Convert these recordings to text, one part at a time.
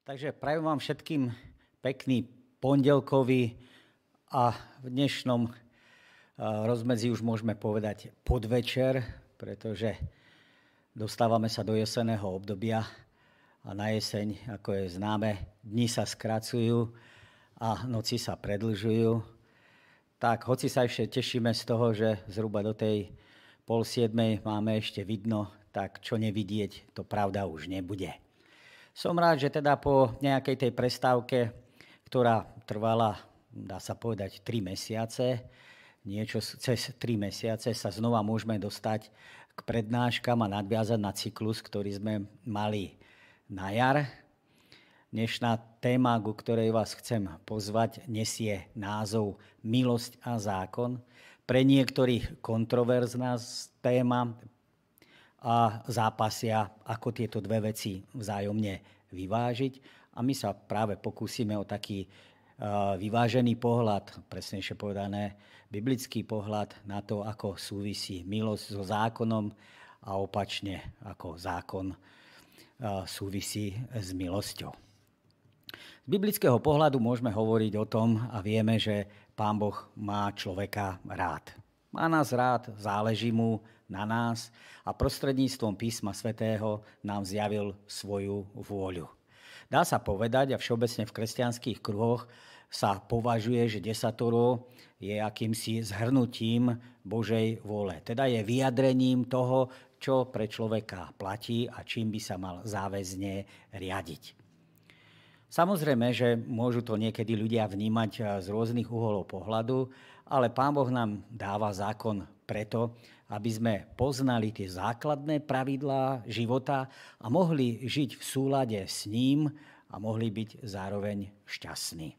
Takže prajem vám všetkým pekný pondelkový a v dnešnom eh, rozmedzi už môžeme povedať podvečer, pretože dostávame sa do jeseného obdobia a na jeseň, ako je známe, dni sa skracujú a noci sa predlžujú. Tak hoci sa ešte tešíme z toho, že zhruba do tej pol siedmej máme ešte vidno, tak čo nevidieť, to pravda už nebude. Som rád, že teda po nejakej tej prestávke, ktorá trvala, dá sa povedať, 3 mesiace, niečo cez 3 mesiace sa znova môžeme dostať k prednáškam a nadviazať na cyklus, ktorý sme mali na jar. Dnešná téma, ku ktorej vás chcem pozvať, nesie názov Milosť a zákon. Pre niektorých kontroverzná téma, a zápasia, ako tieto dve veci vzájomne vyvážiť. A my sa práve pokúsime o taký vyvážený pohľad, presnejšie povedané, biblický pohľad na to, ako súvisí milosť so zákonom a opačne, ako zákon súvisí s milosťou. Z biblického pohľadu môžeme hovoriť o tom a vieme, že Pán Boh má človeka rád. Má nás rád, záleží mu na nás a prostredníctvom písma svätého nám zjavil svoju vôľu. Dá sa povedať, a všeobecne v kresťanských kruhoch sa považuje, že desatoro je akýmsi zhrnutím Božej vôle. Teda je vyjadrením toho, čo pre človeka platí a čím by sa mal záväzne riadiť. Samozrejme, že môžu to niekedy ľudia vnímať z rôznych uholov pohľadu, ale Pán Boh nám dáva zákon preto, aby sme poznali tie základné pravidlá života a mohli žiť v súlade s ním a mohli byť zároveň šťastní.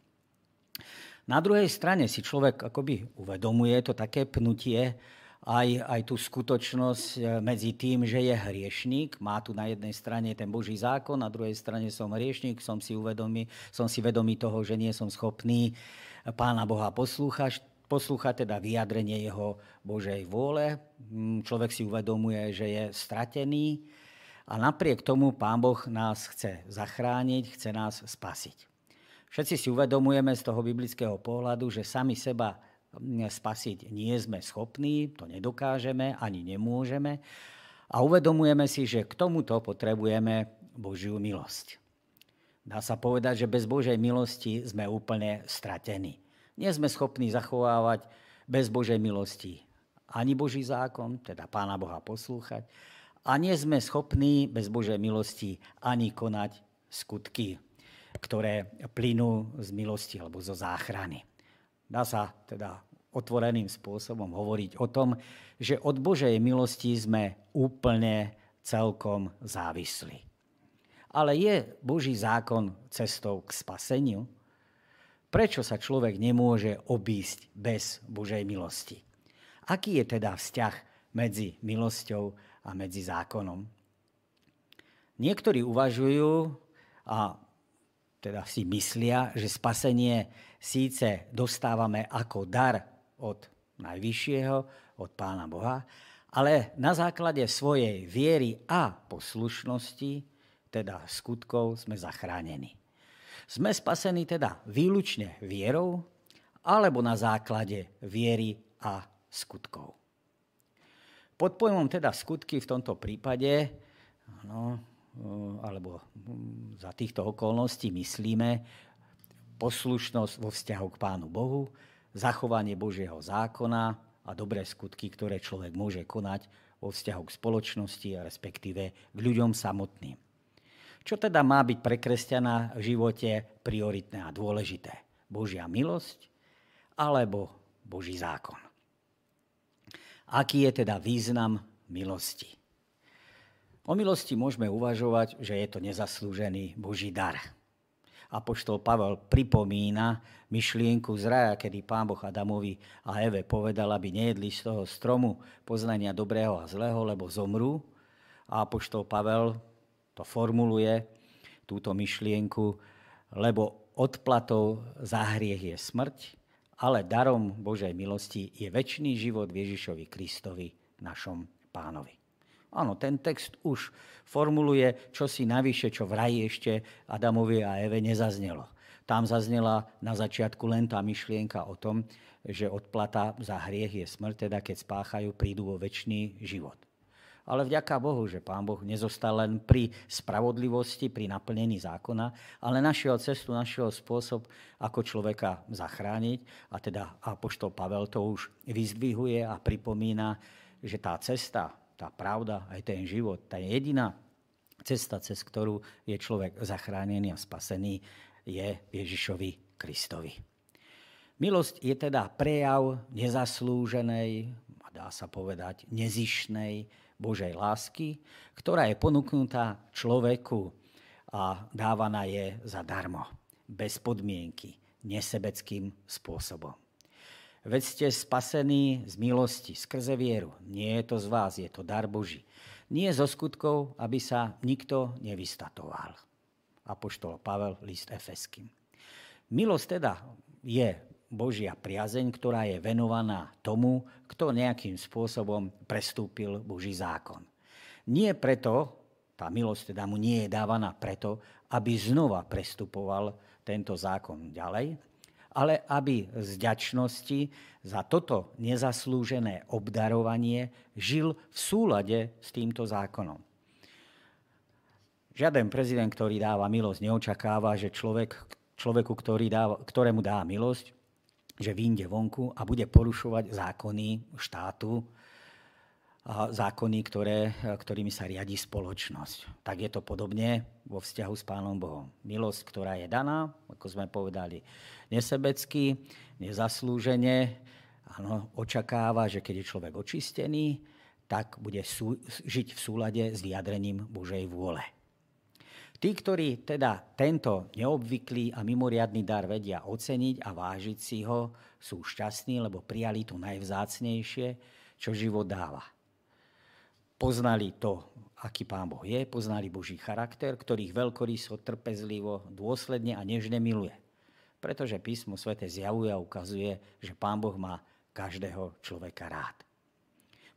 Na druhej strane si človek akoby uvedomuje to také pnutie, aj, aj tú skutočnosť e, medzi tým, že je hriešník. Má tu na jednej strane ten Boží zákon, na druhej strane som hriešník, som si, uvedomý, som si vedomý toho, že nie som schopný Pána Boha poslúchať, poslúcha teda vyjadrenie jeho Božej vôle. Mm, človek si uvedomuje, že je stratený a napriek tomu Pán Boh nás chce zachrániť, chce nás spasiť. Všetci si uvedomujeme z toho biblického pohľadu, že sami seba mm, spasiť nie sme schopní, to nedokážeme ani nemôžeme. A uvedomujeme si, že k tomuto potrebujeme Božiu milosť. Dá sa povedať, že bez Božej milosti sme úplne stratení. Nie sme schopní zachovávať bez Božej milosti ani Boží zákon, teda Pána Boha poslúchať, a nie sme schopní bez Božej milosti ani konať skutky, ktoré plynú z milosti alebo zo záchrany. Dá sa teda otvoreným spôsobom hovoriť o tom, že od Božej milosti sme úplne celkom závislí. Ale je Boží zákon cestou k spaseniu? Prečo sa človek nemôže obísť bez Božej milosti? Aký je teda vzťah medzi milosťou a medzi zákonom? Niektorí uvažujú a teda si myslia, že spasenie síce dostávame ako dar od Najvyššieho, od Pána Boha, ale na základe svojej viery a poslušnosti, teda skutkov, sme zachránení. Sme spasení teda výlučne vierou alebo na základe viery a skutkov. Pod pojmom teda skutky v tomto prípade, no, alebo za týchto okolností myslíme poslušnosť vo vzťahu k Pánu Bohu, zachovanie Božieho zákona a dobré skutky, ktoré človek môže konať vo vzťahu k spoločnosti a respektíve k ľuďom samotným. Čo teda má byť pre kresťana v živote prioritné a dôležité? Božia milosť alebo Boží zákon? Aký je teda význam milosti? O milosti môžeme uvažovať, že je to nezaslúžený Boží dar. Apoštol Pavel pripomína myšlienku z raja, kedy pán Boh Adamovi a Eve povedal, aby nejedli z toho stromu poznania dobrého a zlého, lebo zomrú. A apoštol Pavel to formuluje, túto myšlienku, lebo odplatou za hriech je smrť, ale darom Božej milosti je väčší život Ježišovi Kristovi, našom pánovi. Áno, ten text už formuluje čosi navyše, čo v raji ešte Adamovi a Eve nezaznelo. Tam zaznela na začiatku len tá myšlienka o tom, že odplata za hriech je smrť, teda keď spáchajú, prídu vo väčší život. Ale vďaka Bohu, že Pán Boh nezostal len pri spravodlivosti, pri naplnení zákona, ale našiel cestu, našiel spôsob, ako človeka zachrániť. A teda Apoštol Pavel to už vyzdvihuje a pripomína, že tá cesta, tá pravda, aj ten život, tá jediná cesta, cez ktorú je človek zachránený a spasený, je Ježišovi Kristovi. Milosť je teda prejav nezaslúženej, dá sa povedať nezišnej Božej lásky, ktorá je ponúknutá človeku a dávaná je zadarmo, bez podmienky, nesebeckým spôsobom. Veď ste spasení z milosti, skrze vieru. Nie je to z vás, je to dar Boží. Nie zo skutkov, aby sa nikto nevystatoval. Apoštol Pavel, list Efeským. Milosť teda je Božia priazeň, ktorá je venovaná tomu, kto nejakým spôsobom prestúpil Boží zákon. Nie preto, tá milosť teda mu nie je dávaná preto, aby znova prestupoval tento zákon ďalej, ale aby z ďačnosti za toto nezaslúžené obdarovanie žil v súlade s týmto zákonom. Žiaden prezident, ktorý dáva milosť, neočakáva, že človek, človeku, ktorý dáva, ktorému dá milosť, že vyjde vonku a bude porušovať zákony štátu, zákony, ktoré, ktorými sa riadi spoločnosť. Tak je to podobne vo vzťahu s Pánom Bohom. Milosť, ktorá je daná, ako sme povedali, nesebecky, nezaslúžene, áno, očakáva, že keď je človek očistený, tak bude sú, žiť v súlade s vyjadrením Božej vôle. Tí, ktorí teda tento neobvyklý a mimoriadný dar vedia oceniť a vážiť si ho, sú šťastní, lebo prijali to najvzácnejšie, čo život dáva. Poznali to, aký Pán Boh je, poznali Boží charakter, ktorých veľkoryso, trpezlivo, dôsledne a nežne miluje. Pretože písmo svete zjavuje a ukazuje, že Pán Boh má každého človeka rád.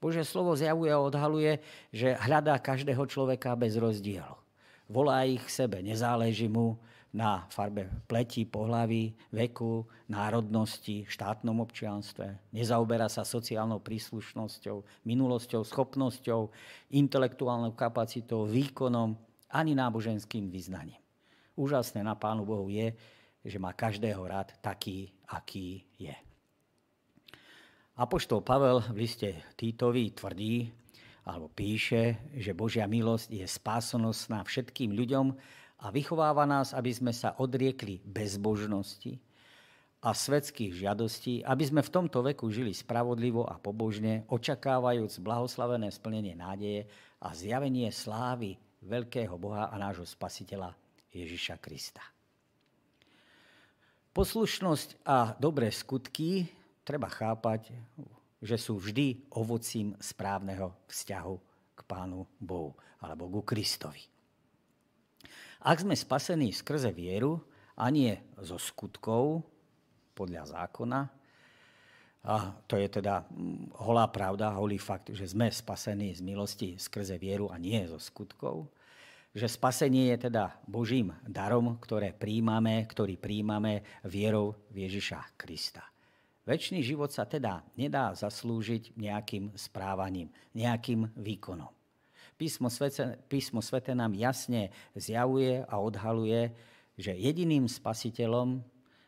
Bože slovo zjavuje a odhaluje, že hľadá každého človeka bez rozdielu volá ich sebe, nezáleží mu na farbe pleti, pohlaví, veku, národnosti, štátnom občianstve. Nezaoberá sa sociálnou príslušnosťou, minulosťou, schopnosťou, intelektuálnou kapacitou, výkonom ani náboženským vyznaním. Úžasné na Pánu Bohu je, že má každého rád taký, aký je. Apoštol Pavel v liste Týtovi tvrdí, alebo píše, že Božia milosť je spásonosná všetkým ľuďom a vychováva nás, aby sme sa odriekli bezbožnosti a svetských žiadostí, aby sme v tomto veku žili spravodlivo a pobožne, očakávajúc blahoslavené splnenie nádeje a zjavenie slávy veľkého Boha a nášho Spasiteľa Ježiša Krista. Poslušnosť a dobré skutky treba chápať že sú vždy ovocím správneho vzťahu k Pánu Bohu alebo ku Kristovi. Ak sme spasení skrze vieru a nie zo skutkov podľa zákona, a to je teda mm, holá pravda, holý fakt, že sme spasení z milosti skrze vieru a nie zo skutkov, že spasenie je teda Božím darom, ktoré príjmame, ktorý príjmame vierou v Ježiša Krista. Väčší život sa teda nedá zaslúžiť nejakým správaním, nejakým výkonom. Písmo svete, písmo svete nám jasne zjavuje a odhaluje, že jediným spasiteľom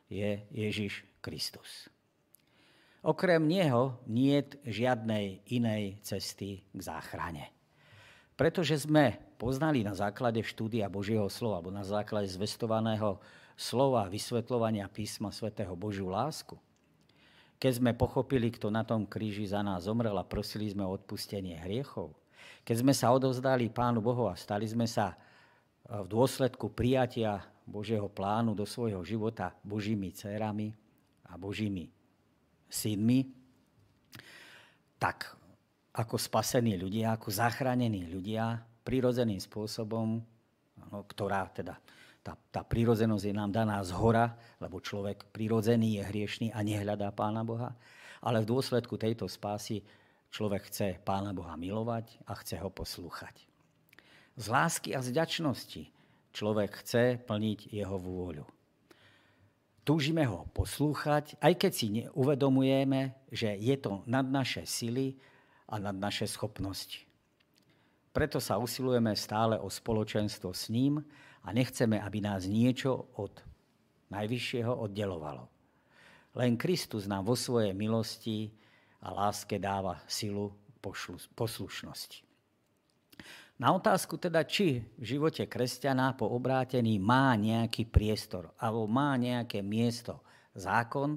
je Ježiš Kristus. Okrem Neho nie je žiadnej inej cesty k záchrane. Pretože sme poznali na základe štúdia Božieho slova, alebo na základe zvestovaného slova vysvetľovania písma svätého Božiu lásku, keď sme pochopili, kto na tom kríži za nás zomrel a prosili sme o odpustenie hriechov, keď sme sa odovzdali Pánu Bohu a stali sme sa e, v dôsledku prijatia Božieho plánu do svojho života Božími dcerami a Božími synmi, tak ako spasení ľudia, ako zachránení ľudia, prirodzeným spôsobom, no, ktorá teda tá, tá prírodzenosť je nám daná z hora, lebo človek prírodzený je hriešný a nehľadá Pána Boha. Ale v dôsledku tejto spásy človek chce Pána Boha milovať a chce ho poslúchať. Z lásky a vďačnosti človek chce plniť jeho vôľu. Túžime ho poslúchať, aj keď si uvedomujeme, že je to nad naše sily a nad naše schopnosti. Preto sa usilujeme stále o spoločenstvo s ním a nechceme, aby nás niečo od Najvyššieho oddelovalo. Len Kristus nám vo svojej milosti a láske dáva silu poslušnosti. Na otázku teda, či v živote kresťana po obrátení má nejaký priestor alebo má nejaké miesto zákon,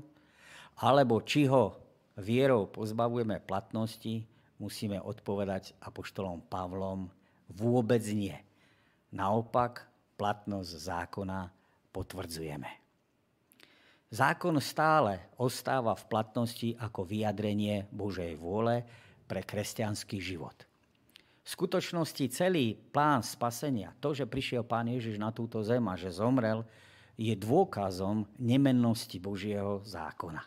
alebo či ho vierou pozbavujeme platnosti, musíme odpovedať apoštolom Pavlom vôbec nie. Naopak, platnosť zákona potvrdzujeme. Zákon stále ostáva v platnosti ako vyjadrenie Božej vôle pre kresťanský život. V skutočnosti celý plán spasenia, to, že prišiel Pán Ježiš na túto zem a že zomrel, je dôkazom nemennosti Božieho zákona.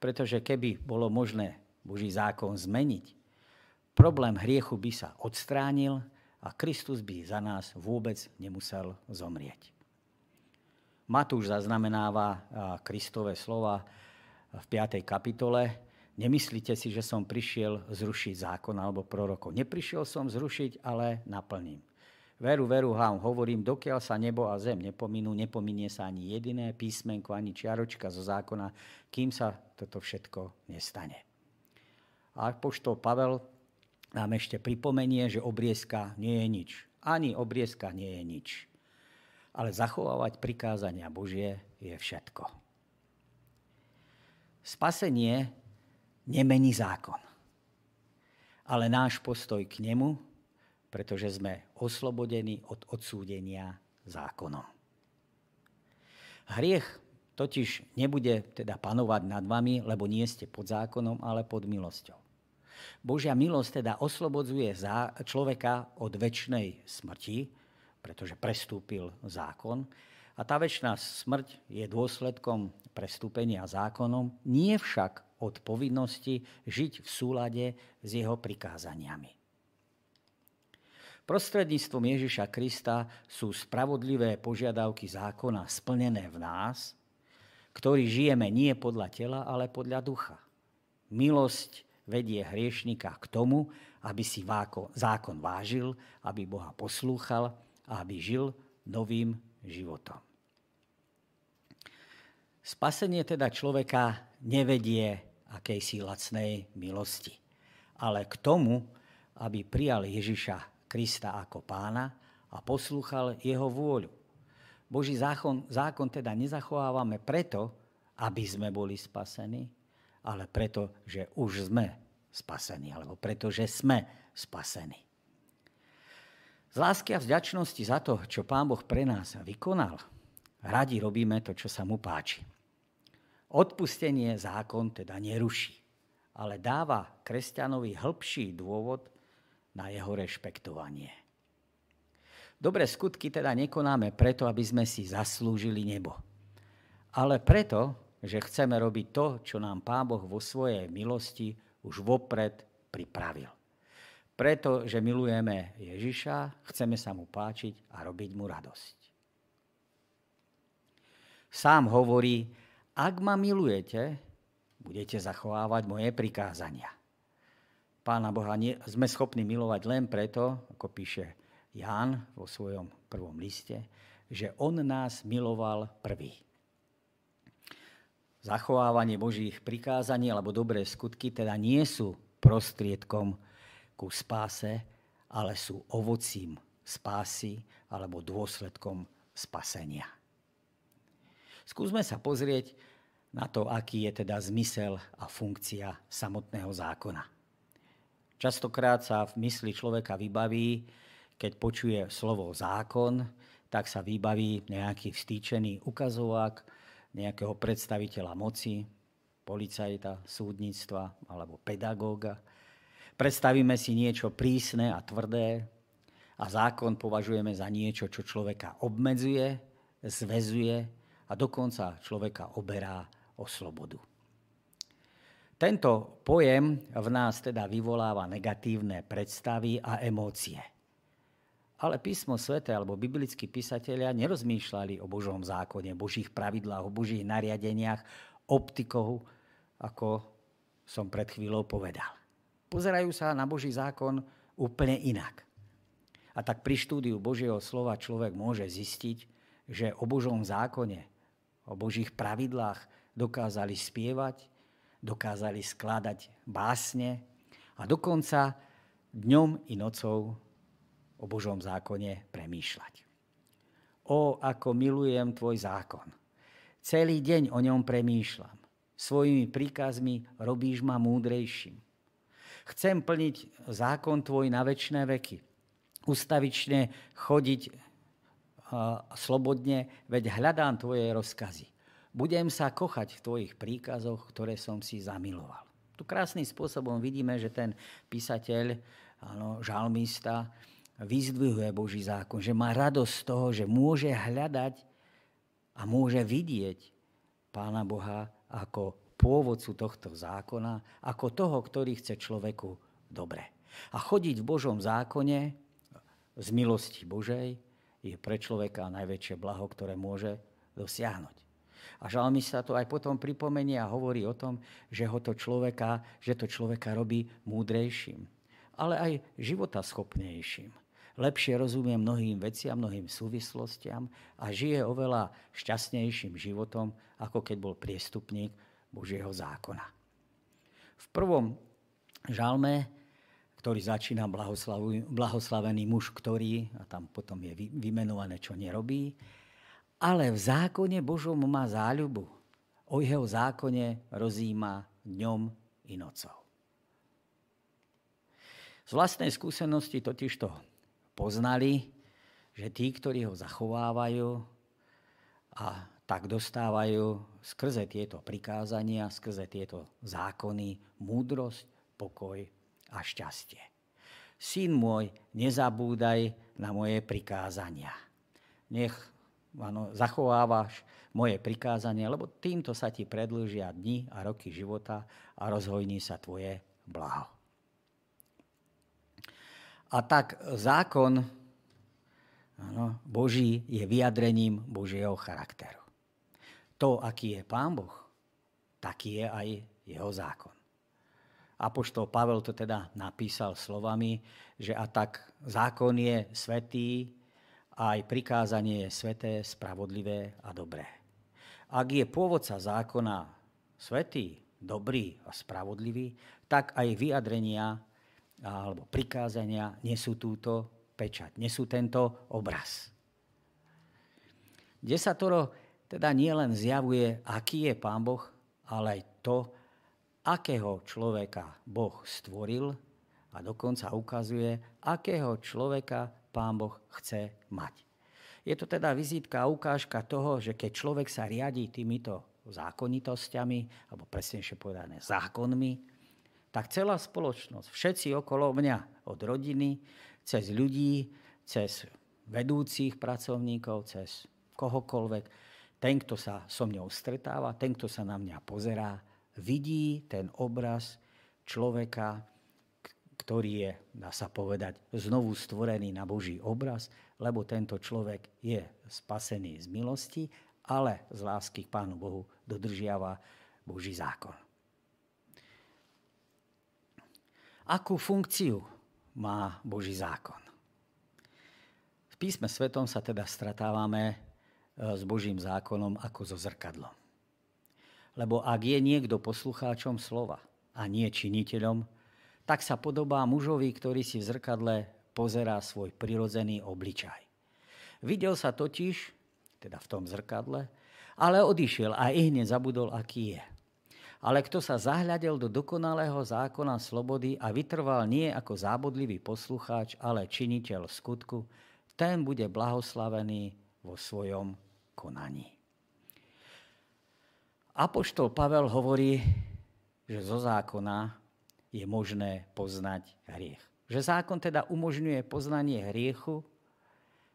Pretože keby bolo možné Boží zákon zmeniť, problém hriechu by sa odstránil a Kristus by za nás vôbec nemusel zomrieť. Matúš zaznamenáva Kristové slova v 5. kapitole. Nemyslíte si, že som prišiel zrušiť zákon alebo prorokov. Neprišiel som zrušiť, ale naplním. Veru, veru vám hovorím, dokiaľ sa nebo a zem nepominú, nepominie sa ani jediné písmenko, ani čiaročka zo zákona, kým sa toto všetko nestane. A poštol Pavel nám ešte pripomenie, že obriezka nie je nič. Ani obriezka nie je nič ale zachovávať prikázania Božie je všetko. Spasenie nemení zákon, ale náš postoj k nemu, pretože sme oslobodení od odsúdenia zákonom. Hriech totiž nebude teda panovať nad vami, lebo nie ste pod zákonom, ale pod milosťou. Božia milosť teda oslobodzuje človeka od väčšnej smrti, pretože prestúpil zákon. A tá väčšiná smrť je dôsledkom prestúpenia zákonom, nie však od povinnosti žiť v súlade s jeho prikázaniami. Prostredníctvom Ježiša Krista sú spravodlivé požiadavky zákona splnené v nás, ktorí žijeme nie podľa tela, ale podľa ducha. Milosť vedie hriešnika k tomu, aby si zákon vážil, aby Boha poslúchal a aby žil novým životom. Spasenie teda človeka nevedie akejsi lacnej milosti, ale k tomu, aby prijal Ježiša Krista ako pána a poslúchal jeho vôľu. Boží zákon, zákon teda nezachovávame preto, aby sme boli spasení, ale preto, že už sme spasení, alebo preto, že sme spasení. Z lásky a vďačnosti za to, čo Pán Boh pre nás vykonal, radi robíme to, čo sa mu páči. Odpustenie zákon teda neruší, ale dáva kresťanovi hĺbší dôvod na jeho rešpektovanie. Dobré skutky teda nekonáme preto, aby sme si zaslúžili nebo, ale preto, že chceme robiť to, čo nám Pán Boh vo svojej milosti už vopred pripravil. Preto, že milujeme Ježiša, chceme sa mu páčiť a robiť mu radosť. Sám hovorí, ak ma milujete, budete zachovávať moje prikázania. Pána Boha nie, sme schopní milovať len preto, ako píše Ján vo svojom prvom liste, že on nás miloval prvý. Zachovávanie Božích prikázaní alebo dobré skutky teda nie sú prostriedkom ku spáse, ale sú ovocím spásy alebo dôsledkom spasenia. Skúsme sa pozrieť na to, aký je teda zmysel a funkcia samotného zákona. Častokrát sa v mysli človeka vybaví, keď počuje slovo zákon, tak sa vybaví nejaký vstýčený ukazovák nejakého predstaviteľa moci, policajta, súdnictva alebo pedagóga, Predstavíme si niečo prísne a tvrdé a zákon považujeme za niečo, čo človeka obmedzuje, zväzuje a dokonca človeka oberá o slobodu. Tento pojem v nás teda vyvoláva negatívne predstavy a emócie. Ale písmo svete alebo biblickí písatelia nerozmýšľali o Božom zákone, Božích pravidlách, o Božích nariadeniach optikou, ako som pred chvíľou povedal. Pozerajú sa na Boží zákon úplne inak. A tak pri štúdiu Božieho slova človek môže zistiť, že o Božom zákone, o Božích pravidlách dokázali spievať, dokázali skladať básne a dokonca dňom i nocou o Božom zákone premýšľať. O, ako milujem tvoj zákon. Celý deň o ňom premýšľam. Svojimi príkazmi robíš ma múdrejším. Chcem plniť zákon tvoj na väčšie veky. Ustavične chodiť slobodne, veď hľadám tvoje rozkazy. Budem sa kochať v tvojich príkazoch, ktoré som si zamiloval. Tu krásnym spôsobom vidíme, že ten písateľ, áno, žalmista, vyzdvihuje Boží zákon, že má radosť z toho, že môže hľadať a môže vidieť Pána Boha ako pôvodcu tohto zákona, ako toho, ktorý chce človeku dobre. A chodiť v Božom zákone z milosti Božej je pre človeka najväčšie blaho, ktoré môže dosiahnuť. A žalmista to aj potom pripomenie a hovorí o tom, že, ho to človeka, že to človeka robí múdrejším, ale aj životaschopnejším. Lepšie rozumie mnohým veciam, mnohým súvislostiam a žije oveľa šťastnejším životom, ako keď bol priestupník Božieho zákona. V prvom žalme, ktorý začína blahoslavený muž, ktorý, a tam potom je vymenované, čo nerobí, ale v zákone Božom má záľubu. O jeho zákone rozíma dňom i nocou. Z vlastnej skúsenosti totiž to poznali, že tí, ktorí ho zachovávajú a tak dostávajú skrze tieto prikázania, skrze tieto zákony múdrosť, pokoj a šťastie. Syn môj, nezabúdaj na moje prikázania. Nech ano, zachovávaš moje prikázanie, lebo týmto sa ti predlžia dni a roky života a rozhojní sa tvoje blaho. A tak zákon ano, Boží je vyjadrením Božieho charakteru. To, aký je Pán Boh, taký je aj jeho zákon. Apoštol Pavel to teda napísal slovami, že a tak zákon je svetý, aj prikázanie je sveté, spravodlivé a dobré. Ak je pôvodca zákona svetý, dobrý a spravodlivý, tak aj vyjadrenia alebo prikázania nesú túto pečať, nesú tento obraz. Desatoro teda nielen zjavuje, aký je Pán Boh, ale aj to, akého človeka Boh stvoril a dokonca ukazuje, akého človeka pán Boh chce mať. Je to teda vizitka a ukážka toho, že keď človek sa riadí týmito zákonitosťami, alebo presnejšie povedané zákonmi, tak celá spoločnosť, všetci okolo mňa, od rodiny, cez ľudí, cez vedúcich pracovníkov, cez kohokoľvek, ten, kto sa so mňou stretáva, ten, kto sa na mňa pozerá, vidí ten obraz človeka, ktorý je, dá sa povedať, znovu stvorený na Boží obraz, lebo tento človek je spasený z milosti, ale z lásky k Pánu Bohu dodržiava Boží zákon. Akú funkciu má Boží zákon? V písme svetom sa teda stratávame e, s Božím zákonom ako so zrkadlom. Lebo ak je niekto poslucháčom slova a nie činiteľom, tak sa podobá mužovi, ktorý si v zrkadle pozerá svoj prirodzený obličaj. Videl sa totiž, teda v tom zrkadle, ale odišiel a i hneď zabudol, aký je. Ale kto sa zahľadel do dokonalého zákona slobody a vytrval nie ako zábodlivý poslucháč, ale činiteľ skutku, ten bude blahoslavený vo svojom konaní. Apoštol Pavel hovorí, že zo zákona je možné poznať hriech. Že zákon teda umožňuje poznanie hriechu,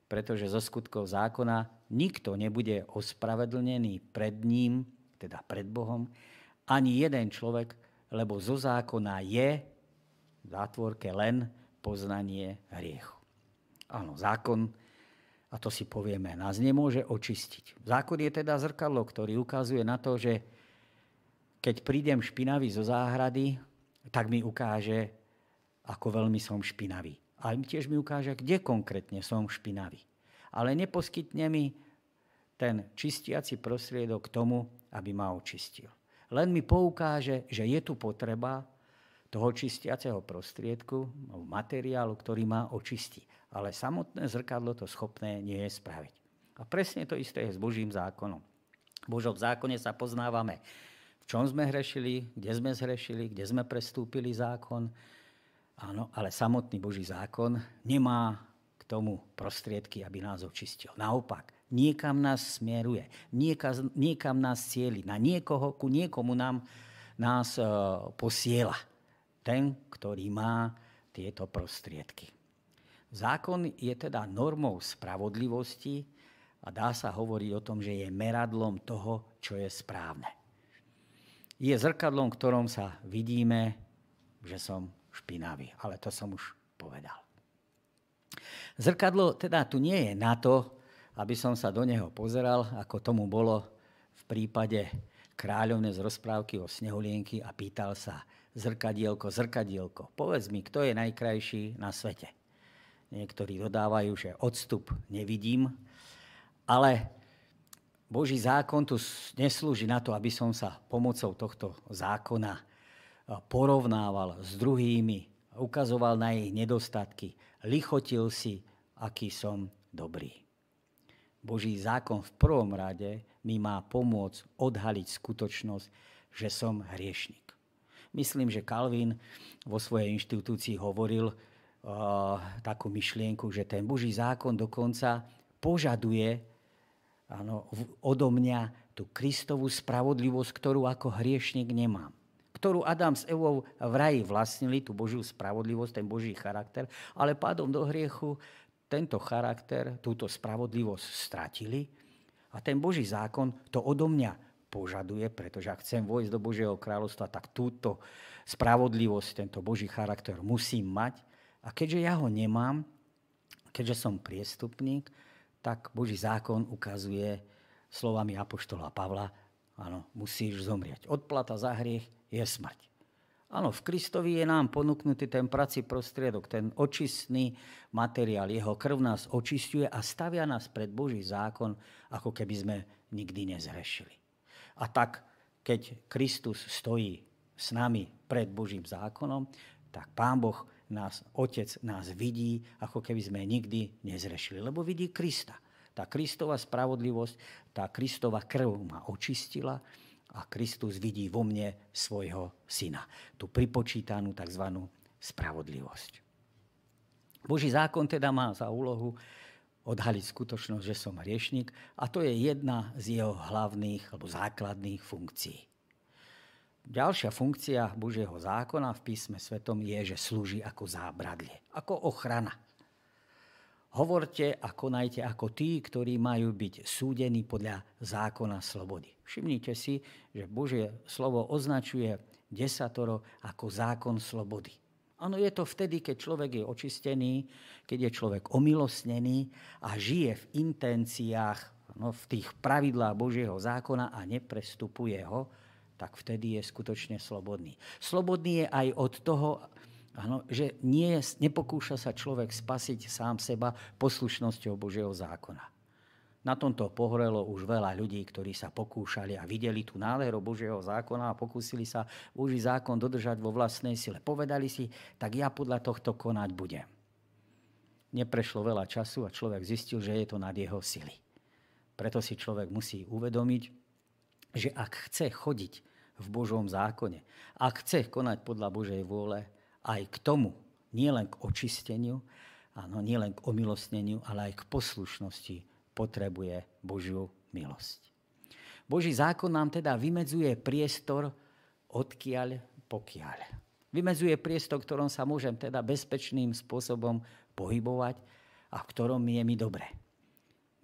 pretože zo skutkov zákona nikto nebude ospravedlnený pred ním, teda pred Bohom, ani jeden človek lebo zo zákona je v zátvorke len poznanie hriechu. Áno, zákon, a to si povieme, nás nemôže očistiť. Zákon je teda zrkadlo, ktorý ukazuje na to, že keď prídem špinavý zo záhrady, tak mi ukáže, ako veľmi som špinavý. A tiež mi ukáže, kde konkrétne som špinavý. Ale neposkytne mi ten čistiaci prostriedok k tomu, aby ma očistil. Len mi poukáže, že je tu potreba toho čistiaceho prostriedku, materiálu, ktorý má očistiť. Ale samotné zrkadlo to schopné nie je spraviť. A presne to isté je s Božím zákonom. V Božom zákone sa poznávame, v čom sme hrešili, kde sme zhrešili, kde sme prestúpili zákon. Áno, ale samotný Boží zákon nemá k tomu prostriedky, aby nás očistil. Naopak, niekam nás smeruje, niekam, niekam nás cieli, na niekoho, ku niekomu nám, nás uh, posiela ten, ktorý má tieto prostriedky. Zákon je teda normou spravodlivosti a dá sa hovoriť o tom, že je meradlom toho, čo je správne. Je zrkadlom, v ktorom sa vidíme, že som špinavý, ale to som už povedal. Zrkadlo teda tu nie je na to, aby som sa do neho pozeral, ako tomu bolo v prípade kráľovne z rozprávky o snehulienky a pýtal sa, zrkadielko, zrkadielko, povedz mi, kto je najkrajší na svete. Niektorí dodávajú, že odstup nevidím, ale Boží zákon tu neslúži na to, aby som sa pomocou tohto zákona porovnával s druhými, ukazoval na ich nedostatky, lichotil si, aký som dobrý. Boží zákon v prvom rade mi má pomôcť odhaliť skutočnosť, že som hriešnik. Myslím, že Calvin vo svojej inštitúcii hovoril uh, takú myšlienku, že ten Boží zákon dokonca požaduje áno, odo mňa tú Kristovú spravodlivosť, ktorú ako hriešnik nemám ktorú Adam s Evou v raji vlastnili, tú Božiu spravodlivosť, ten Boží charakter, ale pádom do hriechu tento charakter, túto spravodlivosť stratili a ten Boží zákon to odo mňa požaduje, pretože ak chcem vojsť do Božieho kráľovstva, tak túto spravodlivosť, tento Boží charakter musím mať. A keďže ja ho nemám, keďže som priestupník, tak Boží zákon ukazuje slovami Apoštola Pavla, áno, musíš zomrieť. Odplata za hriech je smrť. Áno, v Kristovi je nám ponúknutý ten prací prostriedok, ten očistný materiál. Jeho krv nás očistuje a stavia nás pred Boží zákon, ako keby sme nikdy nezhrešili. A tak, keď Kristus stojí s nami pred Božím zákonom, tak Pán Boh nás, Otec nás vidí, ako keby sme nikdy nezrešili, lebo vidí Krista. Tá Kristova spravodlivosť, tá Kristova krv ma očistila a Kristus vidí vo mne svojho syna. Tú pripočítanú tzv. spravodlivosť. Boží zákon teda má za úlohu odhaliť skutočnosť, že som hriešnik a to je jedna z jeho hlavných alebo základných funkcií. Ďalšia funkcia Božieho zákona v písme svetom je, že slúži ako zábradlie, ako ochrana. Hovorte a konajte ako tí, ktorí majú byť súdení podľa zákona slobody. Všimnite si, že Božie slovo označuje desatoro ako zákon slobody. Áno, je to vtedy, keď človek je očistený, keď je človek omilosnený a žije v intenciách, no, v tých pravidlách Božieho zákona a neprestupuje ho, tak vtedy je skutočne slobodný. Slobodný je aj od toho, ano, že nie, nepokúša sa človek spasiť sám seba poslušnosťou Božieho zákona. Na tomto pohorelo už veľa ľudí, ktorí sa pokúšali a videli tú nádheru Božieho zákona a pokúsili sa Boží zákon dodržať vo vlastnej sile. Povedali si, tak ja podľa tohto konať budem. Neprešlo veľa času a človek zistil, že je to nad jeho sily. Preto si človek musí uvedomiť, že ak chce chodiť v Božom zákone, ak chce konať podľa Božej vôle, aj k tomu, nielen k očisteniu, áno, nielen k omilostneniu, ale aj k poslušnosti potrebuje Božiu milosť. Boží zákon nám teda vymedzuje priestor odkiaľ pokiaľ. Vymedzuje priestor, ktorom sa môžem teda bezpečným spôsobom pohybovať a v ktorom je mi dobre.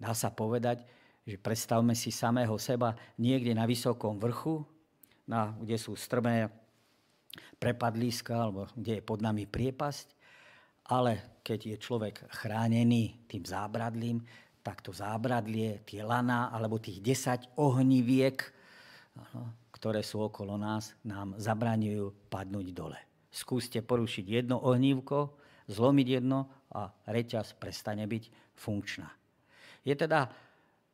Dá sa povedať, že predstavme si samého seba niekde na vysokom vrchu, na, kde sú strmé prepadliska, alebo kde je pod nami priepasť, ale keď je človek chránený tým zábradlím, tak to zábradlie, tie laná alebo tých 10 ohniviek, ktoré sú okolo nás, nám zabraňujú padnúť dole. Skúste porušiť jedno ohnívko, zlomiť jedno a reťaz prestane byť funkčná. Je teda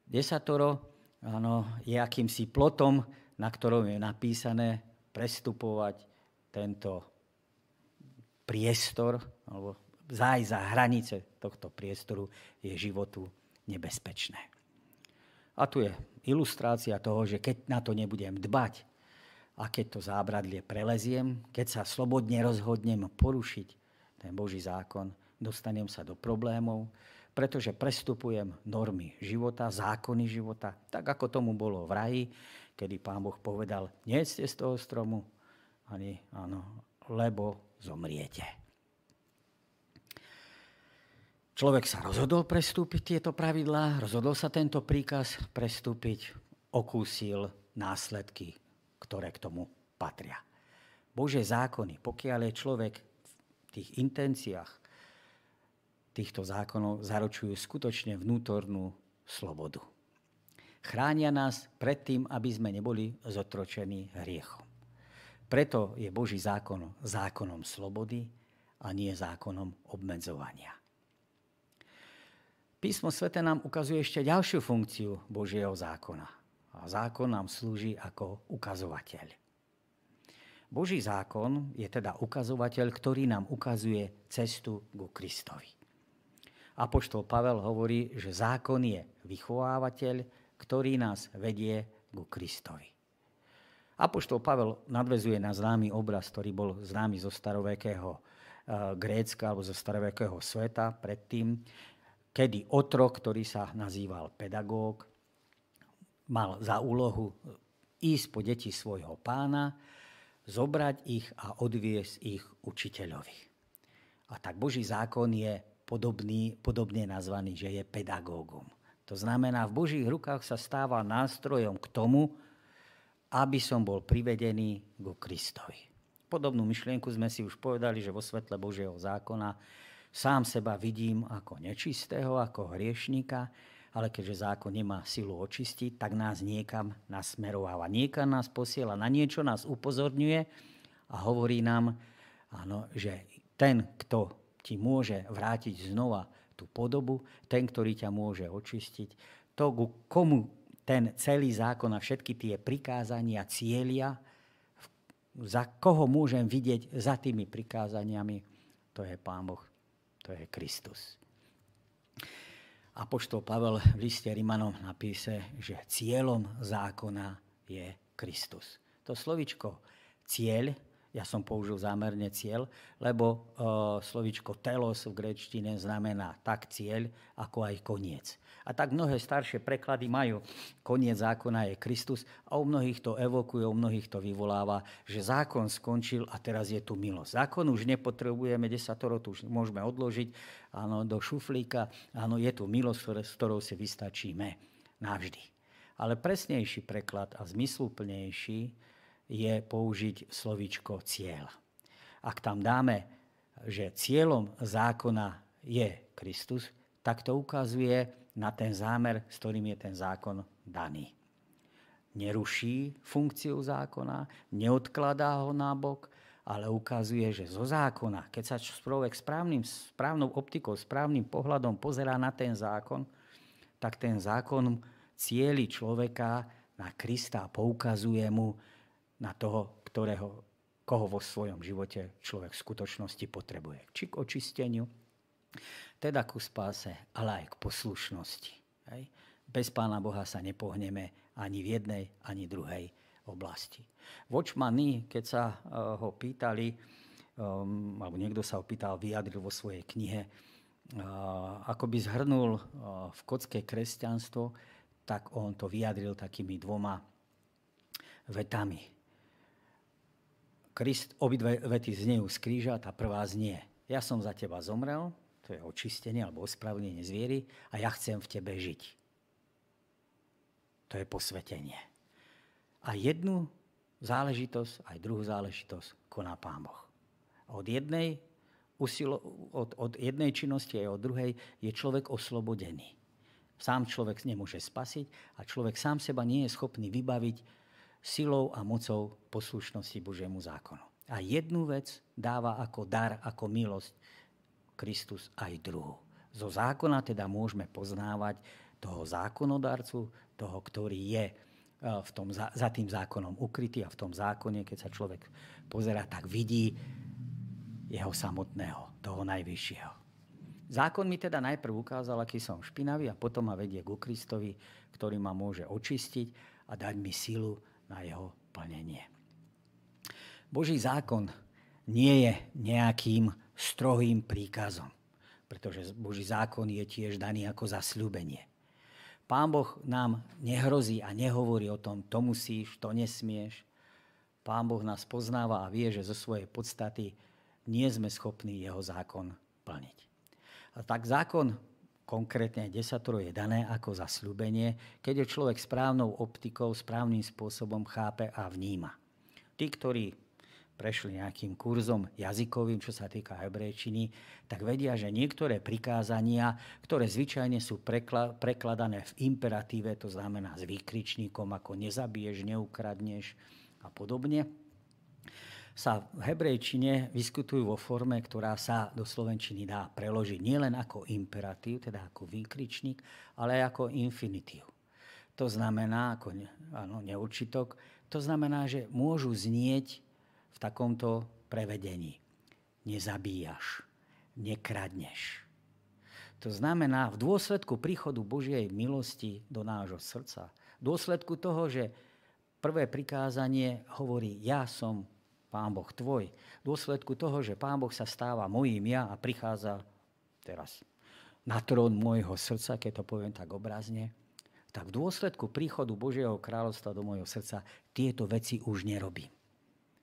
desatoro, áno, je akýmsi plotom, na ktorom je napísané prestupovať tento priestor, alebo zájsť za hranice tohto priestoru je životu nebezpečné. A tu je ilustrácia toho, že keď na to nebudem dbať, a keď to zábradlie preleziem, keď sa slobodne rozhodnem porušiť ten Boží zákon, dostanem sa do problémov, pretože prestupujem normy života, zákony života, tak ako tomu bolo v raji, kedy pán Boh povedal, nejedzte z toho stromu, ani áno, lebo zomriete. Človek sa rozhodol prestúpiť tieto pravidlá, rozhodol sa tento príkaz prestúpiť, okúsil následky ktoré k tomu patria. Bože zákony, pokiaľ je človek v tých intenciách týchto zákonov, zaručujú skutočne vnútornú slobodu. Chránia nás pred tým, aby sme neboli zotročení hriechom. Preto je Boží zákon zákonom slobody a nie zákonom obmedzovania. Písmo svete nám ukazuje ešte ďalšiu funkciu Božieho zákona. A zákon nám slúži ako ukazovateľ. Boží zákon je teda ukazovateľ, ktorý nám ukazuje cestu ku Kristovi. Apoštol Pavel hovorí, že zákon je vychovávateľ, ktorý nás vedie ku Kristovi. Apoštol Pavel nadvezuje na známy obraz, ktorý bol známy zo starovekého eh, Grécka alebo zo starovekého sveta predtým, kedy otrok, ktorý sa nazýval pedagóg, mal za úlohu ísť po deti svojho pána, zobrať ich a odviesť ich učiteľovi. A tak Boží zákon je podobný, podobne nazvaný, že je pedagógom. To znamená, v Božích rukách sa stáva nástrojom k tomu, aby som bol privedený ku Kristovi. Podobnú myšlienku sme si už povedali, že vo svetle Božieho zákona sám seba vidím ako nečistého, ako hriešnika, ale keďže zákon nemá silu očistiť, tak nás niekam nasmerováva. Niekam nás posiela, na niečo nás upozorňuje a hovorí nám, áno, že ten, kto ti môže vrátiť znova tú podobu, ten, ktorý ťa môže očistiť, to, komu ten celý zákon a všetky tie prikázania cieľia, za koho môžem vidieť za tými prikázaniami, to je Pán Boh, to je Kristus. Apoštol Pavel v liste Rimanom napíše, že cieľom zákona je Kristus. To slovičko cieľ, ja som použil zámerne cieľ, lebo uh, slovičko telos v grečtine znamená tak cieľ, ako aj koniec. A tak mnohé staršie preklady majú. Koniec zákona je Kristus a u mnohých to evokuje, u mnohých to vyvoláva, že zákon skončil a teraz je tu milosť. Zákon už nepotrebujeme, desatoro tu už môžeme odložiť áno, do šuflíka. Áno, je tu milosť, s ktorou si vystačíme navždy. Ale presnejší preklad a zmysluplnejší je použiť slovičko cieľ. Ak tam dáme, že cieľom zákona je Kristus, tak to ukazuje na ten zámer, s ktorým je ten zákon daný. Neruší funkciu zákona, neodkladá ho nábok, ale ukazuje, že zo zákona, keď sa človek správnym, správnou optikou, správnym pohľadom pozerá na ten zákon, tak ten zákon cieli človeka na Krista a poukazuje mu na toho, ktorého, koho vo svojom živote človek v skutočnosti potrebuje. Či k očisteniu, teda ku spáse, ale aj k poslušnosti. Hej. Bez Pána Boha sa nepohneme ani v jednej, ani druhej oblasti. Watchmany, keď sa uh, ho pýtali, um, alebo niekto sa ho pýtal, vyjadril vo svojej knihe, uh, ako by zhrnul uh, v kocke kresťanstvo, tak on to vyjadril takými dvoma vetami. Krist, obidve vety znejú z kríža, tá prvá znie. Ja som za teba zomrel, to je očistenie alebo ospravedlnenie zviery a ja chcem v tebe žiť. To je posvetenie. A jednu záležitosť, aj druhú záležitosť koná Pán Boh. Od jednej, usilo, od, od jednej činnosti aj od druhej je človek oslobodený. Sám človek nemôže spasiť a človek sám seba nie je schopný vybaviť silou a mocou poslušnosti Božiemu zákonu. A jednu vec dáva ako dar, ako milosť Kristus aj druhú. Zo zákona teda môžeme poznávať toho zákonodarcu, toho, ktorý je e, v tom, za, tým zákonom ukrytý a v tom zákone, keď sa človek pozera, tak vidí jeho samotného, toho najvyššieho. Zákon mi teda najprv ukázal, aký som špinavý a potom ma vedie ku Kristovi, ktorý ma môže očistiť a dať mi silu na jeho plnenie. Boží zákon nie je nejakým strohým príkazom, pretože Boží zákon je tiež daný ako zasľúbenie. Pán Boh nám nehrozí a nehovorí o tom, to musíš, to nesmieš. Pán Boh nás poznáva a vie, že zo svojej podstaty nie sme schopní jeho zákon plniť. A tak zákon, konkrétne desatoro, je dané ako zasľúbenie, keď je človek správnou optikou, správnym spôsobom chápe a vníma. Tí, ktorí prešli nejakým kurzom jazykovým, čo sa týka hebrejčiny, tak vedia, že niektoré prikázania, ktoré zvyčajne sú prekla- prekladané v imperatíve, to znamená s výkričníkom, ako nezabiješ, neukradneš a podobne, sa v hebrejčine vyskutujú vo forme, ktorá sa do slovenčiny dá preložiť nielen ako imperatív, teda ako výkričník, ale aj ako infinitív. To znamená, ako ne, áno, neurčitok, to znamená, že môžu znieť v takomto prevedení. Nezabíjaš, nekradneš. To znamená, v dôsledku príchodu Božej milosti do nášho srdca, v dôsledku toho, že prvé prikázanie hovorí, ja som Pán Boh tvoj, v dôsledku toho, že Pán Boh sa stáva mojím ja a prichádza teraz na trón môjho srdca, keď to poviem tak obrazne, tak v dôsledku príchodu Božieho kráľovstva do môjho srdca tieto veci už nerobím.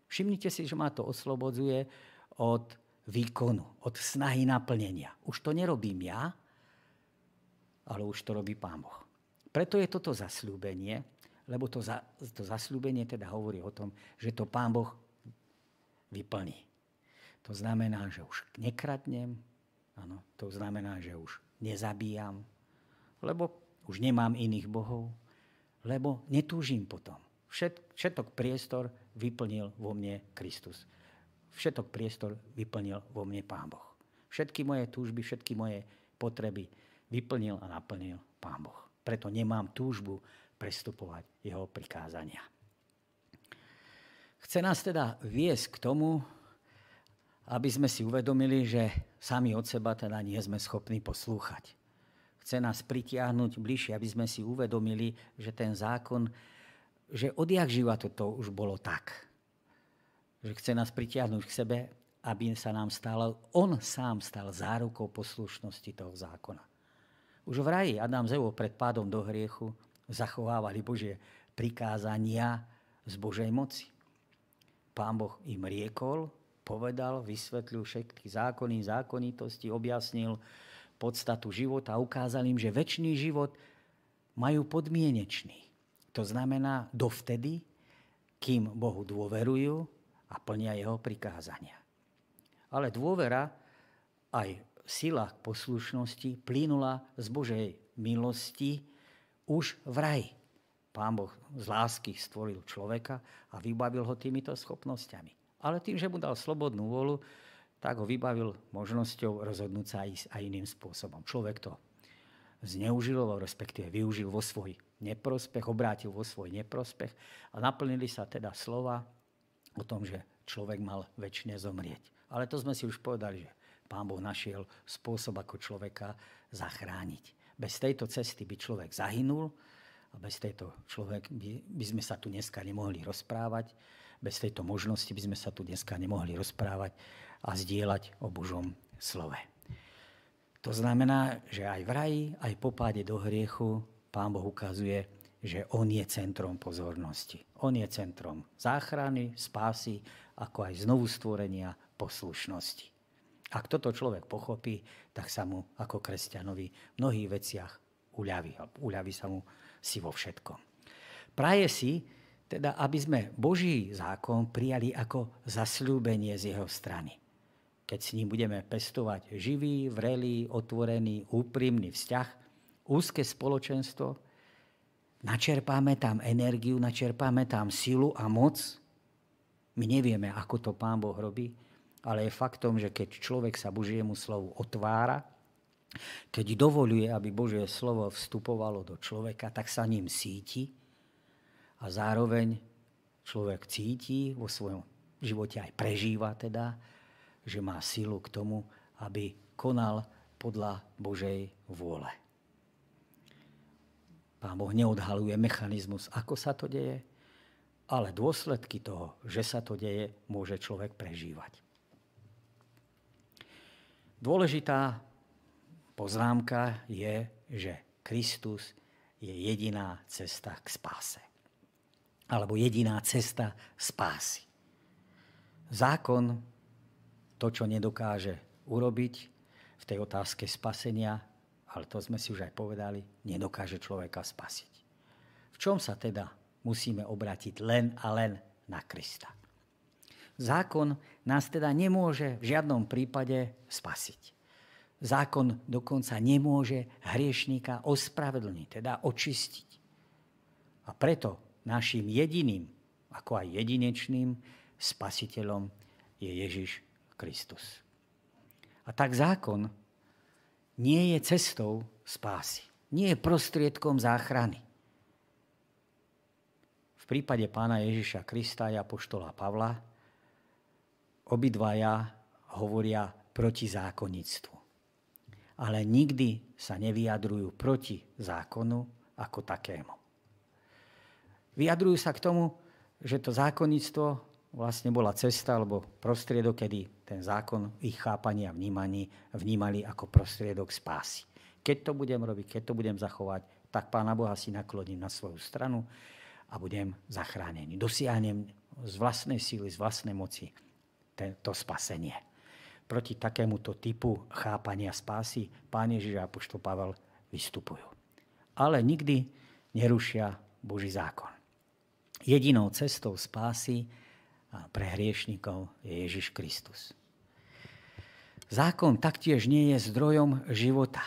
Všimnite si, že ma to oslobodzuje od výkonu, od snahy naplnenia. Už to nerobím ja, ale už to robí Pán Boh. Preto je toto zasľúbenie, lebo to, za, to zasľúbenie teda hovorí o tom, že to Pán Boh vyplní. To znamená, že už nekradnem, áno, to znamená, že už nezabíjam, lebo už nemám iných bohov, lebo netúžim potom. Všet, všetok priestor vyplnil vo mne Kristus. Všetok priestor vyplnil vo mne Pán Boh. Všetky moje túžby, všetky moje potreby vyplnil a naplnil Pán Boh. Preto nemám túžbu prestupovať jeho prikázania. Chce nás teda viesť k tomu, aby sme si uvedomili, že sami od seba teda nie sme schopní poslúchať. Chce nás pritiahnuť bližšie, aby sme si uvedomili, že ten zákon že odjak živa toto už bolo tak. Že chce nás pritiahnuť k sebe, aby sa nám stalo, on sám stal zárukou poslušnosti toho zákona. Už v raji Adam Zevo pred pádom do hriechu zachovávali Božie prikázania z Božej moci. Pán Boh im riekol, povedal, vysvetlil všetky zákony, zákonitosti, objasnil podstatu života a ukázal im, že väčší život majú podmienečný. To znamená dovtedy, kým Bohu dôverujú a plnia jeho prikázania. Ale dôvera aj sila poslušnosti plynula z Božej milosti už v raji. Pán Boh z lásky stvoril človeka a vybavil ho týmito schopnosťami. Ale tým, že mu dal slobodnú volu, tak ho vybavil možnosťou rozhodnúť sa aj iným spôsobom. Človek to zneužil, respektíve využil vo svoj neprospech, obrátil vo svoj neprospech a naplnili sa teda slova o tom, že človek mal väčšine zomrieť. Ale to sme si už povedali, že Pán Boh našiel spôsob, ako človeka zachrániť. Bez tejto cesty by človek zahynul a bez tejto človek by, by sme sa tu dneska nemohli rozprávať. Bez tejto možnosti by sme sa tu dneska nemohli rozprávať a zdieľať o Božom slove. To znamená, že aj v raji, aj po páde do hriechu Pán Boh ukazuje, že On je centrom pozornosti. On je centrom záchrany, spásy, ako aj znovu stvorenia poslušnosti. Ak toto človek pochopí, tak sa mu ako kresťanovi v mnohých veciach uľaví. Uľaví sa mu si vo všetkom. Praje si Teda, aby sme Boží zákon prijali ako zasľúbenie z jeho strany. Keď s ním budeme pestovať živý, vrelý, otvorený, úprimný vzťah, úzke spoločenstvo, načerpáme tam energiu, načerpáme tam silu a moc. My nevieme, ako to Pán Boh robí, ale je faktom, že keď človek sa Božiemu slovu otvára, keď dovoluje, aby Božie slovo vstupovalo do človeka, tak sa ním síti a zároveň človek cíti vo svojom živote aj prežíva teda, že má silu k tomu, aby konal podľa Božej vôle. Pán Boh neodhaluje mechanizmus, ako sa to deje, ale dôsledky toho, že sa to deje, môže človek prežívať. Dôležitá poznámka je, že Kristus je jediná cesta k spáse. Alebo jediná cesta spásy. Zákon to, čo nedokáže urobiť v tej otázke spasenia, ale to sme si už aj povedali, nedokáže človeka spasiť. V čom sa teda musíme obratiť len a len na Krista? Zákon nás teda nemôže v žiadnom prípade spasiť. Zákon dokonca nemôže hriešníka ospravedlniť, teda očistiť. A preto našim jediným, ako aj jedinečným spasiteľom je Ježiš Kristus. A tak zákon nie je cestou spásy. Nie je prostriedkom záchrany. V prípade pána Ježiša Krista a apoštola Pavla obidvaja hovoria proti zákonnictvu. Ale nikdy sa nevyjadrujú proti zákonu ako takému. Vyjadrujú sa k tomu, že to zákonnictvo vlastne bola cesta alebo prostriedok, kedy ten zákon ich chápania a vnímaní vnímali ako prostriedok spásy. Keď to budem robiť, keď to budem zachovať, tak Pána Boha si nakloním na svoju stranu a budem zachránený. Dosiahnem z vlastnej síly, z vlastnej moci to spasenie. Proti takémuto typu chápania spásy pán Ježiš a Apoštol Pavel vystupujú. Ale nikdy nerušia Boží zákon. Jedinou cestou spásy pre hriešnikov je Ježiš Kristus. Zákon taktiež nie je zdrojom života.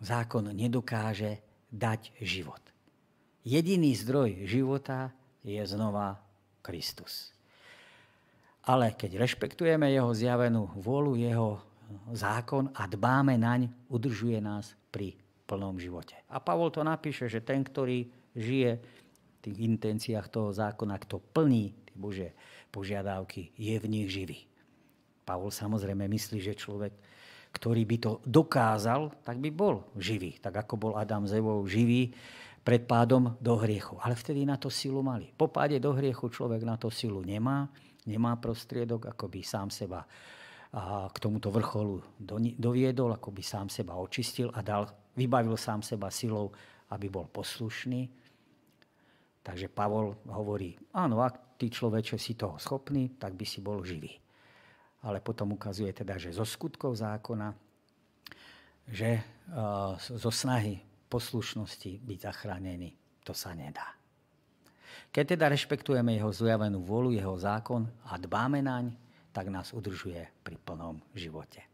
Zákon nedokáže dať život. Jediný zdroj života je znova Kristus. Ale keď rešpektujeme jeho zjavenú vôľu, jeho zákon a dbáme naň, udržuje nás pri plnom živote. A Pavol to napíše, že ten, ktorý žije v tých intenciách toho zákona, kto plní tie Božie požiadavky, je v nich živý. Pavol samozrejme myslí, že človek, ktorý by to dokázal, tak by bol živý. Tak ako bol Adam Evou živý pred pádom do hriechu. Ale vtedy na to silu mali. Po páde do hriechu človek na to silu nemá nemá prostriedok, ako by sám seba k tomuto vrcholu doviedol, ako by sám seba očistil a dal, vybavil sám seba silou, aby bol poslušný. Takže Pavol hovorí, áno, ak ty človeče si toho schopný, tak by si bol živý. Ale potom ukazuje teda, že zo skutkov zákona, že zo snahy poslušnosti byť zachránený, to sa nedá. Keď teda rešpektujeme jeho zjavenú vôľu, jeho zákon a dbáme naň, tak nás udržuje pri plnom živote.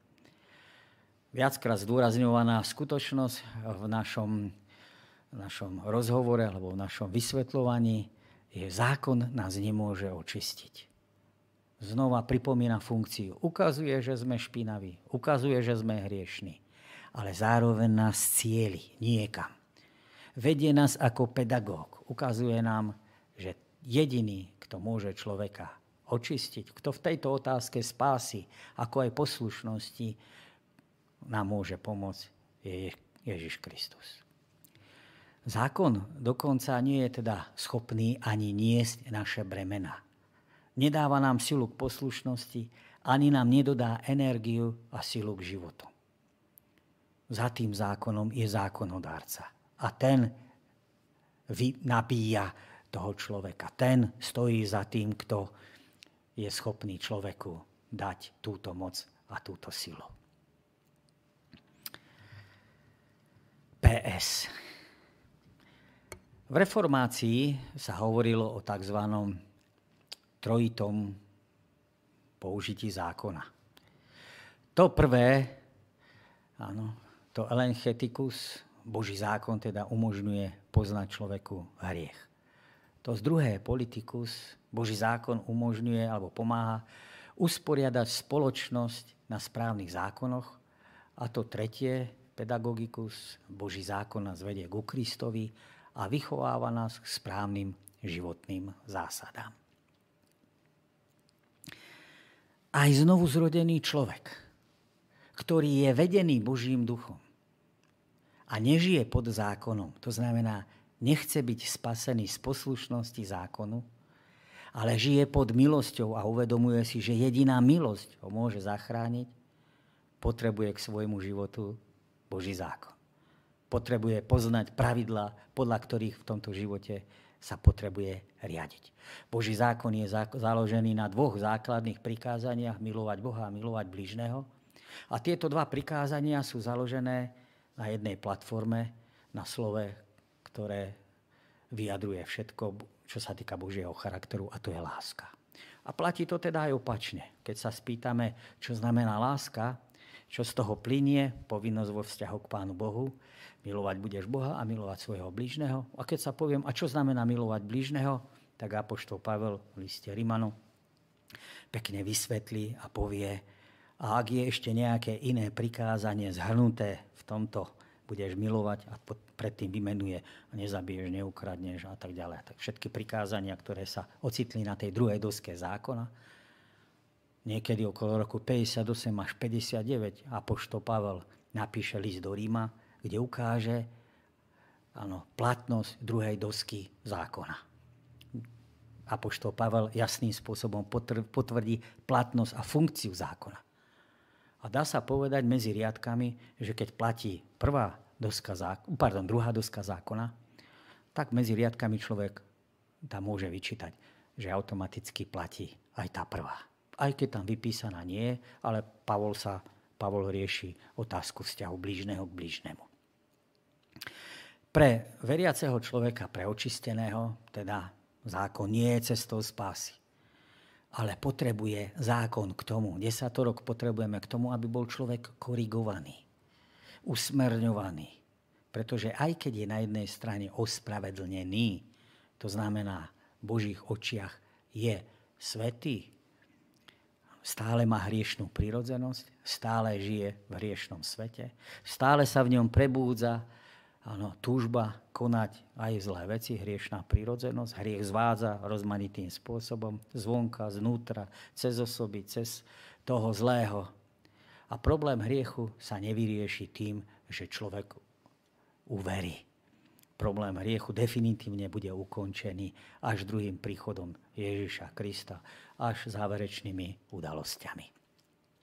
Viackrát zdôrazňovaná skutočnosť v našom, v našom rozhovore alebo v našom vysvetľovaní je zákon nás nemôže očistiť. Znova pripomína funkciu. Ukazuje, že sme špinaví, ukazuje, že sme hriešní, ale zároveň nás cieli niekam. Vedie nás ako pedagóg. Ukazuje nám že jediný, kto môže človeka očistiť, kto v tejto otázke spásy, ako aj poslušnosti, nám môže pomôcť, je Ježiš Kristus. Zákon dokonca nie je teda schopný ani niesť naše bremena. Nedáva nám silu k poslušnosti, ani nám nedodá energiu a silu k životu. Za tým zákonom je zákonodárca. A ten nabíja toho človeka. Ten stojí za tým, kto je schopný človeku dať túto moc a túto silu. PS. V reformácii sa hovorilo o tzv. trojitom použití zákona. To prvé, áno, to elenchetikus, Boží zákon teda umožňuje poznať človeku hriech. To z druhé, politikus, Boží zákon umožňuje alebo pomáha usporiadať spoločnosť na správnych zákonoch. A to tretie, pedagogikus, Boží zákon nás vedie ku Kristovi a vychováva nás k správnym životným zásadám. Aj znovu zrodený človek, ktorý je vedený Božím duchom a nežije pod zákonom, to znamená, nechce byť spasený z poslušnosti zákonu, ale žije pod milosťou a uvedomuje si, že jediná milosť ho môže zachrániť, potrebuje k svojmu životu Boží zákon. Potrebuje poznať pravidla, podľa ktorých v tomto živote sa potrebuje riadiť. Boží zákon je založený na dvoch základných prikázaniach, milovať Boha a milovať bližného. A tieto dva prikázania sú založené na jednej platforme, na slove ktoré vyjadruje všetko, čo sa týka Božieho charakteru, a to je láska. A platí to teda aj opačne. Keď sa spýtame, čo znamená láska, čo z toho plinie, povinnosť vo vzťahu k Pánu Bohu, milovať budeš Boha a milovať svojho blížneho. A keď sa poviem, a čo znamená milovať blížneho, tak Apoštol Pavel v liste Rimanu pekne vysvetlí a povie, a ak je ešte nejaké iné prikázanie zhrnuté v tomto budeš milovať a predtým vymenuje nezabiješ, neukradneš a tak ďalej. Tak všetky prikázania, ktoré sa ocitli na tej druhej doske zákona, niekedy okolo roku 58 až 59 Apoštol Pavel napíše list do Ríma, kde ukáže áno, platnosť druhej dosky zákona. Apoštol Pavel jasným spôsobom potvrdí platnosť a funkciu zákona. A dá sa povedať medzi riadkami, že keď platí prvá doska zákona, pardon, druhá doska zákona, tak medzi riadkami človek tam môže vyčítať, že automaticky platí aj tá prvá. Aj keď tam vypísaná nie, ale Pavol sa Pavol rieši otázku vzťahu blížneho k blížnemu. Pre veriaceho človeka, pre očisteného, teda zákon nie je cestou spásy ale potrebuje zákon k tomu. Desatorok potrebujeme k tomu, aby bol človek korigovaný, usmerňovaný. Pretože aj keď je na jednej strane ospravedlnený, to znamená v Božích očiach je svetý, stále má hriešnú prírodzenosť, stále žije v hriešnom svete, stále sa v ňom prebúdza Áno, túžba konať aj zlé veci, hriešná prírodzenosť. Hriech zvádza rozmanitým spôsobom, zvonka, znútra, cez osoby, cez toho zlého. A problém hriechu sa nevyrieši tým, že človek uverí. Problém hriechu definitívne bude ukončený až druhým príchodom Ježiša Krista, až záverečnými udalosťami.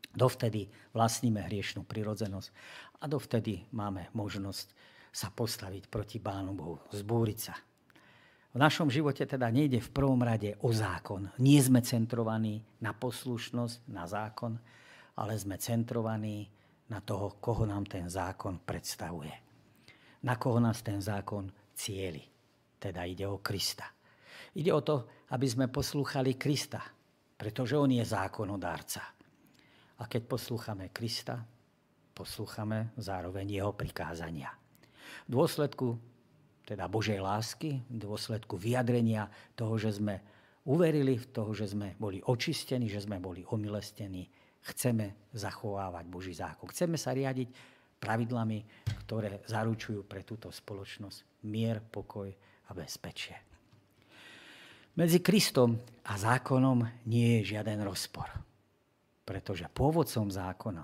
Dovtedy vlastníme hriešnú prirodzenosť a dovtedy máme možnosť sa postaviť proti Pánu Bohu, zbúriť sa. V našom živote teda nejde v prvom rade o zákon. Nie sme centrovaní na poslušnosť, na zákon, ale sme centrovaní na toho, koho nám ten zákon predstavuje. Na koho nás ten zákon cieli. Teda ide o Krista. Ide o to, aby sme poslúchali Krista, pretože On je zákonodárca. A keď poslúchame Krista, poslúchame zároveň Jeho prikázania v dôsledku teda Božej lásky, v dôsledku vyjadrenia toho, že sme uverili v toho, že sme boli očistení, že sme boli omilestení, chceme zachovávať Boží zákon. Chceme sa riadiť pravidlami, ktoré zaručujú pre túto spoločnosť mier, pokoj a bezpečie. Medzi Kristom a zákonom nie je žiaden rozpor. Pretože pôvodcom zákona,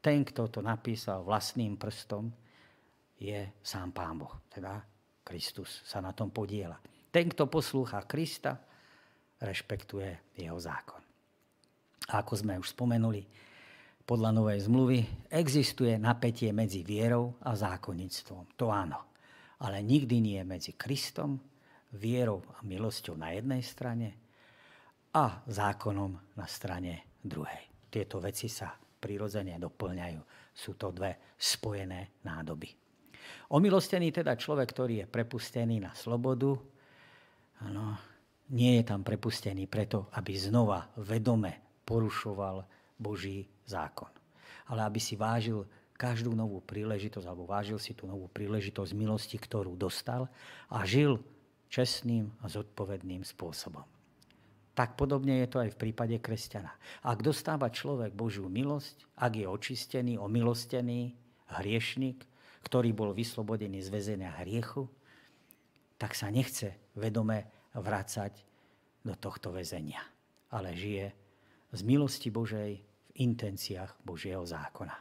ten, kto to napísal vlastným prstom, je sám Pán Boh. Teda Kristus sa na tom podiela. Ten, kto poslúcha Krista, rešpektuje jeho zákon. A ako sme už spomenuli, podľa Novej zmluvy existuje napätie medzi vierou a zákonníctvom. To áno. Ale nikdy nie medzi Kristom, vierou a milosťou na jednej strane a zákonom na strane druhej. Tieto veci sa prirodzene doplňajú. Sú to dve spojené nádoby. Omilostený teda človek, ktorý je prepustený na slobodu, ano, nie je tam prepustený preto, aby znova vedome porušoval Boží zákon. Ale aby si vážil každú novú príležitosť, alebo vážil si tú novú príležitosť milosti, ktorú dostal a žil čestným a zodpovedným spôsobom. Tak podobne je to aj v prípade kresťana. Ak dostáva človek Božiu milosť, ak je očistený, omilostený, hriešnik, ktorý bol vyslobodený z väzenia hriechu, tak sa nechce vedome vrácať do tohto väzenia, ale žije z milosti Božej v intenciách Božieho zákona.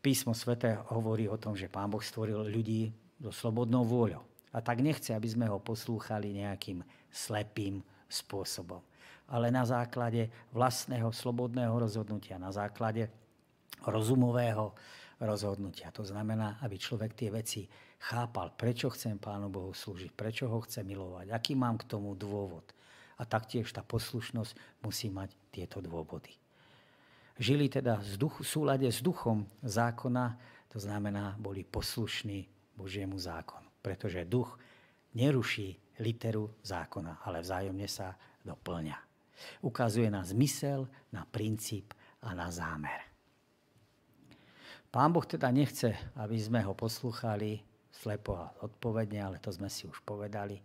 Písmo svete hovorí o tom, že Pán Boh stvoril ľudí so slobodnou vôľou. A tak nechce, aby sme ho poslúchali nejakým slepým spôsobom. Ale na základe vlastného slobodného rozhodnutia, na základe rozumového rozhodnutia. To znamená, aby človek tie veci chápal, prečo chcem Pánu Bohu slúžiť, prečo ho chce milovať, aký mám k tomu dôvod. A taktiež tá poslušnosť musí mať tieto dôvody. Žili teda v, súlade s duchom zákona, to znamená, boli poslušní Božiemu zákonu. Pretože duch neruší literu zákona, ale vzájomne sa doplňa. Ukazuje na zmysel, na princíp a na zámer. Pán Boh teda nechce, aby sme ho poslúchali slepo a odpovedne, ale to sme si už povedali.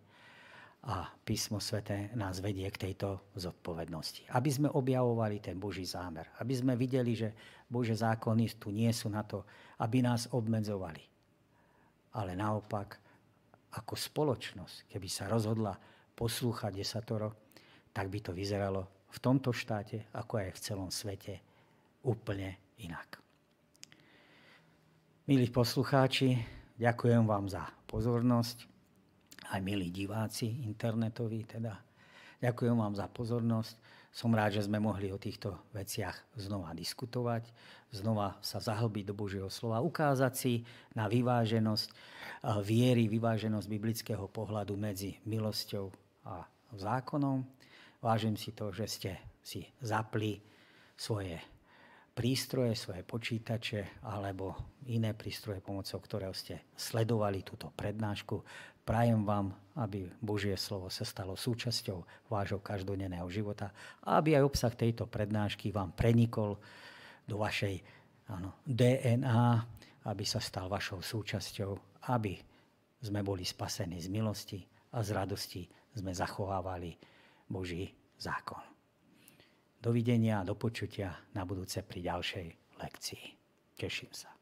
A písmo svete nás vedie k tejto zodpovednosti. Aby sme objavovali ten Boží zámer. Aby sme videli, že Bože zákony tu nie sú na to, aby nás obmedzovali. Ale naopak, ako spoločnosť, keby sa rozhodla poslúchať desatoro, tak by to vyzeralo v tomto štáte, ako aj v celom svete, úplne inak. Milí poslucháči, ďakujem vám za pozornosť, aj milí diváci internetoví teda. Ďakujem vám za pozornosť. Som rád, že sme mohli o týchto veciach znova diskutovať, znova sa zahlbiť do Božieho slova, ukázať si na vyváženosť viery, vyváženosť biblického pohľadu medzi milosťou a zákonom. Vážim si to, že ste si zapli svoje prístroje, svoje počítače alebo iné prístroje, pomocou ktorého ste sledovali túto prednášku. Prajem vám, aby Božie slovo sa stalo súčasťou vášho každodenného života a aby aj obsah tejto prednášky vám prenikol do vašej áno, DNA, aby sa stal vašou súčasťou, aby sme boli spasení z milosti a z radosti sme zachovávali Boží zákon. Dovidenia a do počutia na budúce pri ďalšej lekcii. Teším sa.